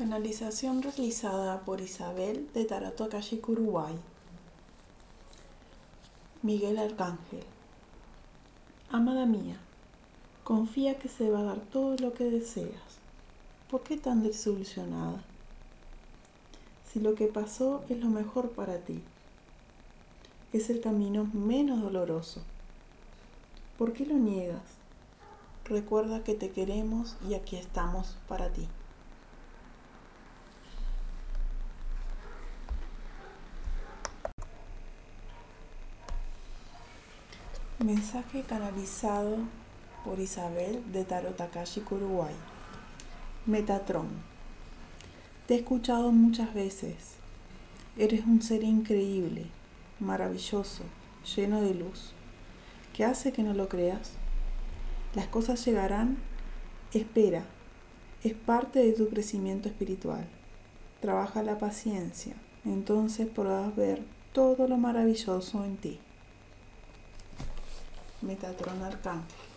Canalización realizada por Isabel de Tarot Akashic Uruguay. Miguel Arcángel. Amada mía, confía que se va a dar todo lo que deseas. ¿Por qué tan desilusionada? Si lo que pasó es lo mejor para ti, es el camino menos doloroso. ¿Por qué lo niegas? Recuerda que te queremos y aquí estamos para ti. Mensaje canalizado por Isabel de Tarot Akashic Uruguay. Metatron. Te he escuchado muchas veces. Eres un ser increíble, maravilloso, lleno de luz. ¿Qué hace que no lo creas? Las cosas llegarán. Espera. Es parte de tu crecimiento espiritual. Trabaja la paciencia. Entonces podrás ver todo lo maravilloso en ti. Metatron Arcángel.